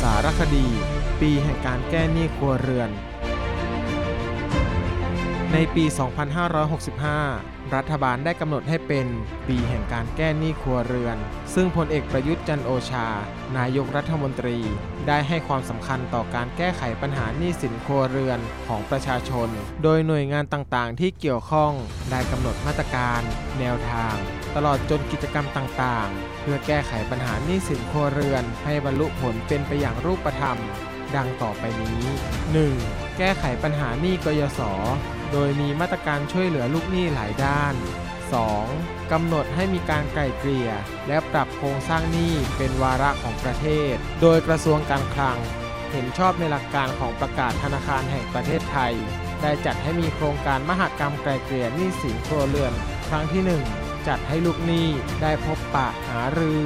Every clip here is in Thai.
สารคดี ปีแห่งการแก้หนี้ครัวเรือน ในปี 2565 รัฐบาลได้กำหนดให้เป็นปีแห่งการแก้หนี้ครัวเรือน ซึ่งพลเอกประยุทธ์จันโอชา นายกรัฐมนตรี ได้ให้ความสำคัญต่อการแก้ไขปัญหาหนี้สินครัวเรือนของประชาชน โดยหน่วยงานต่างๆ ที่เกี่ยวข้องได้กำหนดมาตรการ แนวทาง ตลอดจนกิจกรรมต่างๆ เพื่อแก้ไขปัญหาหนี้สินครัวเรือน ให้บรรลุผลเป็นไปอย่างรูปธรรม ดังต่อไปนี้ 1. แก้ไขปัญหาหนี้กยศ โดยมีมาตรการช่วยเหลือลูกหนี้หลายด้าน 2. กำหนดให้มีการไกล่เกลี่ย และปรับโครงสร้างหนี้เป็นวาระของประเทศ โดยกระทรวงการคลัง เห็นชอบในหลักการของประกาศธนาคารแห่งประเทศไทย ได้จัดให้มีโครงการมหกรรมไกล่เกลี่ยหนี้สินครัวเรือน ครั้งที่ 1 จัดให้ลูกหนี้ได้พบปะหารือ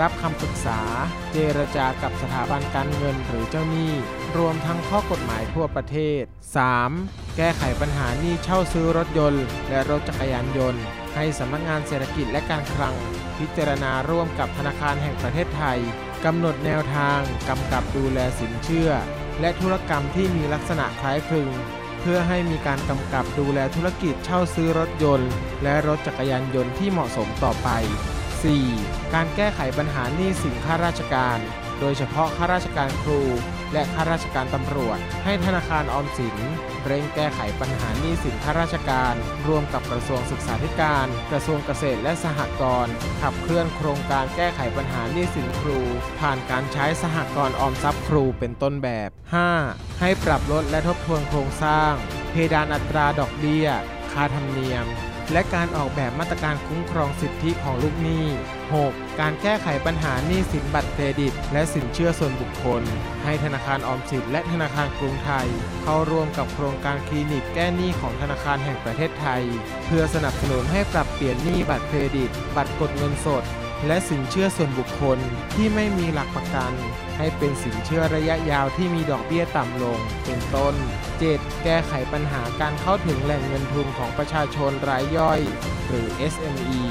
รับคำปรึกษา เจรจากับสถาบันการเงินหรือเจ้าหนี้ รวมทั้งข้อกฎหมายทั่วประเทศ 3. แก้ไขปัญหาหนี้เช่าซื้อรถยนต์ และรถจักรยานยนต์ ให้สำนักงานเศรษฐกิจและการคลัง พิจารณาร่วมกับธนาคารแห่งประเทศไทยกำหนดแนวทางกำกับดูแลสินเชื่อ และธุรกรรมที่มีลักษณะคล้ายคลึง เพื่อให้มีการกำกับดูแลธุรกิจเช่าซื้อรถยนต์ และรถจักรยานยนต์ที่เหมาะสมต่อไป 4. การแก้ไขปัญหาหนี้สินข้าราชการ โดยเฉพาะข้าราชการครู และข้าราชการตำรวจ ให้ธนาคารออมสิน เร่งแก้ไขปัญหาหนี้สินข้าราชการร่วมกับกระทรวงศึกษาธิการ กระทรวงเกษตรและสหกรณ์ขับเคลื่อนโครงการแก้ไขปัญหาหนี้สินครู ผ่านการใช้สหกรณ์ออมทรัพย์ครูเป็นต้นแบบ 5. ให้ปรับลดและทบทวนโครงสร้าง เพดานอัตราดอกเบี้ย ค่าธรรมเนียม และการออกแบบมาตรการคุ้มครองสิทธิของลูกหนี้ 6. การแก้ไขปัญหาหนี้สินบัตรเครดิต และสินเชื่อส่วนบุคคล ให้ธนาคารออมสินและธนาคารกรุงไทย เข้าร่วมกับโครงการคลินิกแก้หนี้ของธนาคารแห่งประเทศไทย เพื่อสนับสนุนให้ปรับเปลี่ยนหนี้บัตรเครดิต บัตรกดเงินสด และสินเชื่อส่วนบุคคลที่ไม่มีหลักประกัน ให้เป็นสินเชื่อระยะยาวที่มีดอกเบี้ยต่ำลง เป็นต้น 7. แก้ไขปัญหาการเข้าถึงแหล่งเงินทุนของประชาชนรายย่อย หรือ SME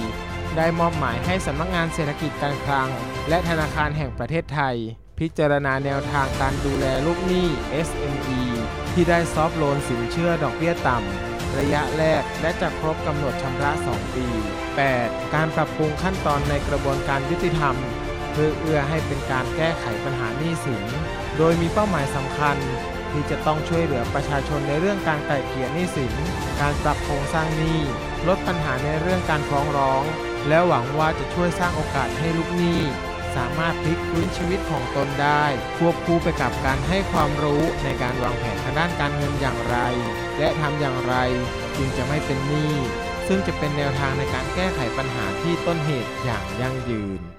ได้มอบหมายให้สำนักงานเศรษฐกิจการคลัง และธนาคารแห่งประเทศไทย พิจารณาแนวทางการดูแลลูกหนี้ SME ที่ได้ซอฟท์โลนสินเชื่อดอกเบี้ยต่ำ ระยะแรก และจะครบกำหนดชำระ 2 ปี 8. การปรับปรุงขั้นตอนในกระบวนการยุติธรรม เพื่อเอื้อให้เป็นการแก้ไขปัญหาหนี้สิน โดยมีเป้าหมายสำคัญ ที่จะต้องช่วยเหลือประชาชนในเรื่องการไก่เกลี่ยหนี้สิน การปรับโครงสร้างหนี้ ลดปัญหาในเรื่องการฟ้องร้อง และหวังว่าจะช่วยสร้างโอกาสให้ลูกหนี้ สามารถพลิกฟื้นชีวิตของตนได้ ควบคู่ไปกับการให้ความรู้ในการวางแผนทางด้านการเงินอย่างไร และทำอย่างไรจึงจะไม่เป็นหนี้ซึ่งจะเป็นแนวทางในการแก้ไขปัญหาที่ต้นเหตุอย่างยั่งยืน